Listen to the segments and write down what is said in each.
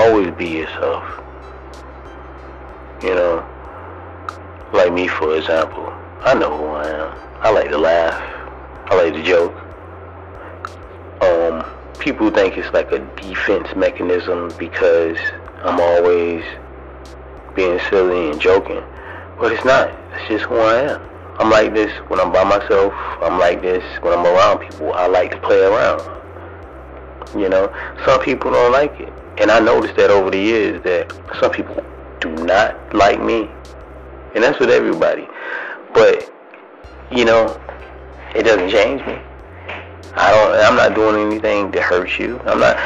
always be yourself. You know, like me for example, I know who I am. I like to laugh. I like to joke. Um, people think it's like a defense mechanism because I'm always being silly and joking, but it's not. It's just who I am. I'm like this when I'm by myself. I'm like this when I'm around people. I like to play around. You know, some people don't like it. And I noticed that over the years that some people do not like me. And that's with everybody. But, you know, it doesn't change me. I don't I'm not doing anything to hurt you. I'm not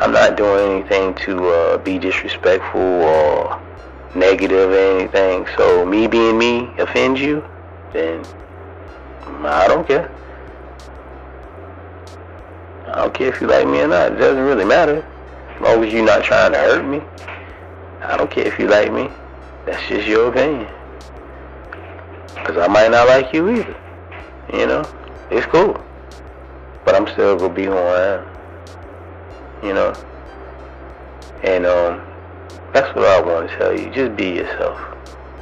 I'm not doing anything to uh, be disrespectful or negative or anything. So me being me offends you, then I don't care. I don't care if you like me or not. It doesn't really matter. As long as you're not trying to hurt me. I don't care if you like me. That's just your opinion. Because I might not like you either. You know? It's cool. But I'm still going to be who I am. You know? And um, that's what I want to tell you. Just be yourself.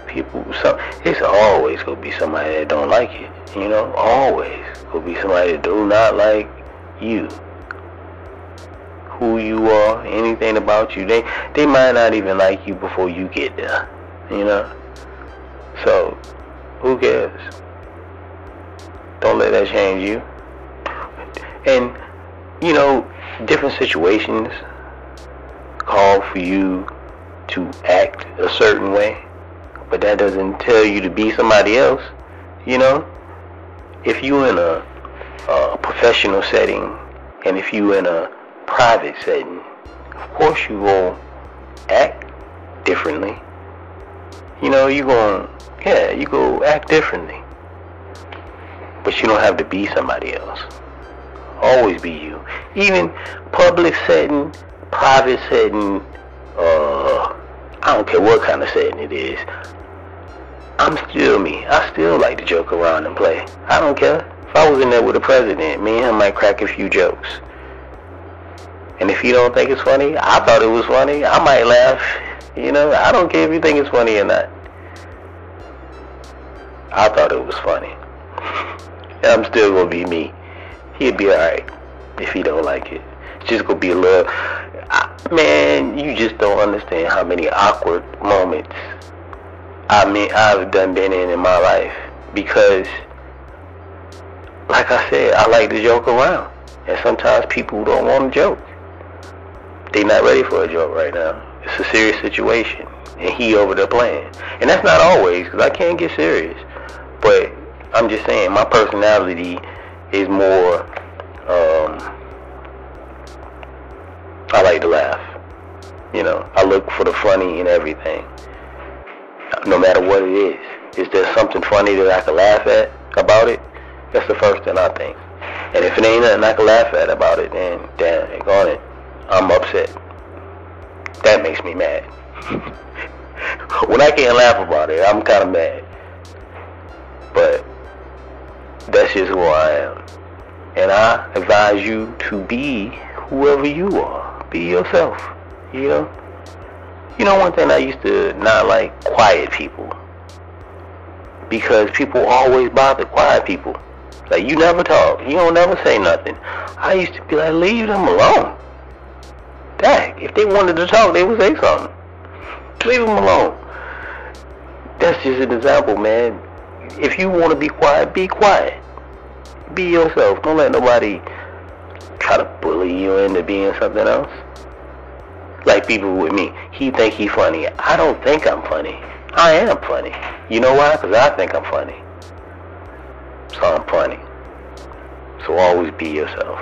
People, some, it's always going to be somebody that don't like you. You know? Always to be somebody that do not like you who you are, anything about you. They they might not even like you before you get there. You know? So who cares? Don't let that change you. And you know, different situations call for you to act a certain way, but that doesn't tell you to be somebody else. You know? If you in a, a professional setting and if you're in a private setting, of course you will act differently. You know, you're going yeah, you go act differently. But you don't have to be somebody else. Always be you. Even public setting, private setting, uh, I don't care what kind of setting it is. I'm still me. I still like to joke around and play. I don't care. If I was in there with the president, me and him might crack a few jokes. And if you don't think it's funny, I thought it was funny. I might laugh. You know, I don't care if you think it's funny or not. I thought it was funny. I'm still gonna be me. He'll be alright if he don't like it. It's just gonna be a little. I, man, you just don't understand how many awkward moments I mean I've done been in in my life because, like I said, I like to joke around, and sometimes people don't want to joke. They're not ready for a joke right now. It's a serious situation, and he over there playing, and that's not always because I can't get serious. But I'm just saying, my personality is more. Um, I like to laugh. You know, I look for the funny in everything, no matter what it is. Is there something funny that I can laugh at? That's the first thing I think. And if it ain't nothing I can laugh at about it, then damn, it on it, I'm upset. That makes me mad. when I can't laugh about it, I'm kind of mad. But that's just who I am. And I advise you to be whoever you are. Be yourself. You know? You know one thing I used to not like? Quiet people. Because people always bother quiet people. Like you never talk. You don't never say nothing. I used to be like, leave them alone. Dang, if they wanted to talk, they would say something. Leave them alone. That's just an example, man. If you want to be quiet, be quiet. Be yourself. Don't let nobody try to bully you into being something else. Like people with me. He think he funny. I don't think I'm funny. I am funny. You know why? Because I think I'm funny. I'm funny. So always be yourself.